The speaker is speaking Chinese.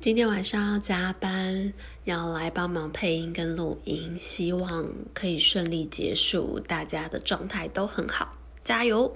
今天晚上要加班要来帮忙配音跟录音希望可以顺利结束大家的状态都很好加油！